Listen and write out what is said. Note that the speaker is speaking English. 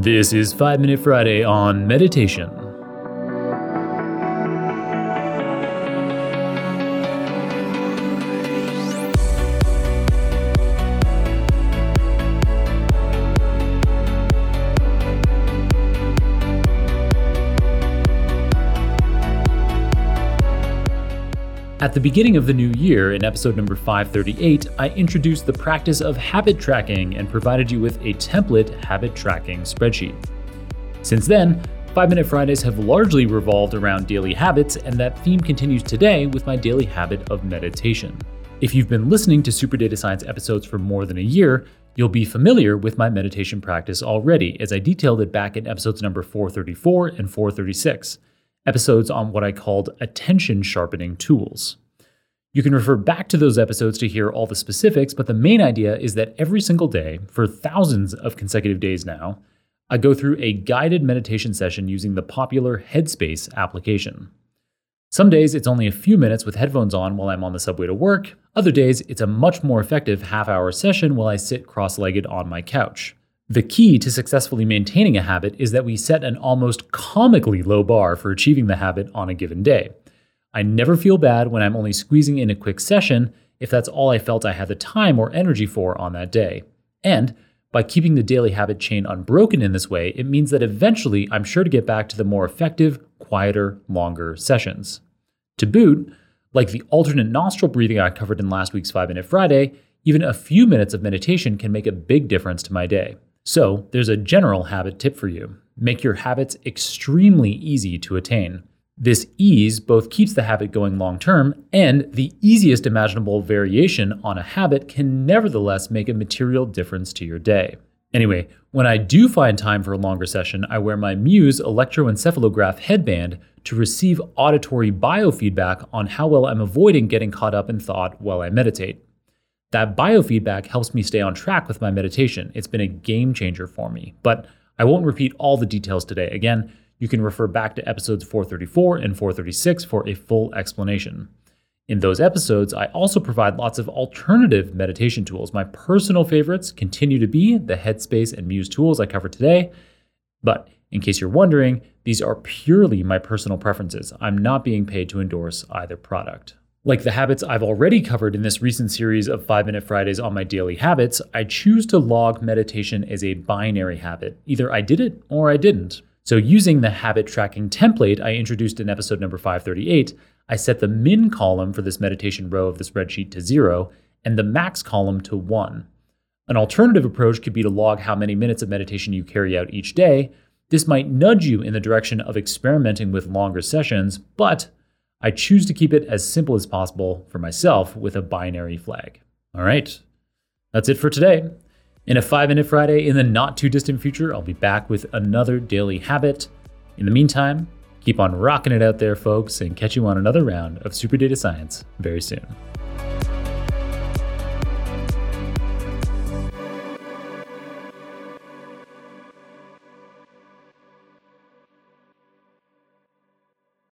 This is 5 Minute Friday on meditation. At the beginning of the new year, in episode number 538, I introduced the practice of habit tracking and provided you with a template habit tracking spreadsheet. Since then, 5 Minute Fridays have largely revolved around daily habits, and that theme continues today with my daily habit of meditation. If you've been listening to Super Data Science episodes for more than a year, you'll be familiar with my meditation practice already, as I detailed it back in episodes number 434 and 436 episodes on what I called attention sharpening tools. You can refer back to those episodes to hear all the specifics, but the main idea is that every single day, for thousands of consecutive days now, I go through a guided meditation session using the popular Headspace application. Some days it's only a few minutes with headphones on while I'm on the subway to work. Other days it's a much more effective half hour session while I sit cross legged on my couch. The key to successfully maintaining a habit is that we set an almost comically low bar for achieving the habit on a given day. I never feel bad when I'm only squeezing in a quick session if that's all I felt I had the time or energy for on that day. And by keeping the daily habit chain unbroken in this way, it means that eventually I'm sure to get back to the more effective, quieter, longer sessions. To boot, like the alternate nostril breathing I covered in last week's 5 Minute Friday, even a few minutes of meditation can make a big difference to my day. So, there's a general habit tip for you make your habits extremely easy to attain. This ease both keeps the habit going long term, and the easiest imaginable variation on a habit can nevertheless make a material difference to your day. Anyway, when I do find time for a longer session, I wear my Muse electroencephalograph headband to receive auditory biofeedback on how well I'm avoiding getting caught up in thought while I meditate. That biofeedback helps me stay on track with my meditation. It's been a game changer for me. But I won't repeat all the details today. Again, you can refer back to episodes 434 and 436 for a full explanation. In those episodes, I also provide lots of alternative meditation tools. My personal favorites continue to be the Headspace and Muse tools I covered today. But in case you're wondering, these are purely my personal preferences. I'm not being paid to endorse either product. Like the habits I've already covered in this recent series of 5 Minute Fridays on my daily habits, I choose to log meditation as a binary habit. Either I did it or I didn't. So, using the habit tracking template I introduced in episode number 538, I set the min column for this meditation row of the spreadsheet to zero and the max column to one. An alternative approach could be to log how many minutes of meditation you carry out each day. This might nudge you in the direction of experimenting with longer sessions, but I choose to keep it as simple as possible for myself with a binary flag. All right, that's it for today. In a 5 Minute Friday in the not too distant future, I'll be back with another daily habit. In the meantime, keep on rocking it out there, folks, and catch you on another round of Super Data Science very soon.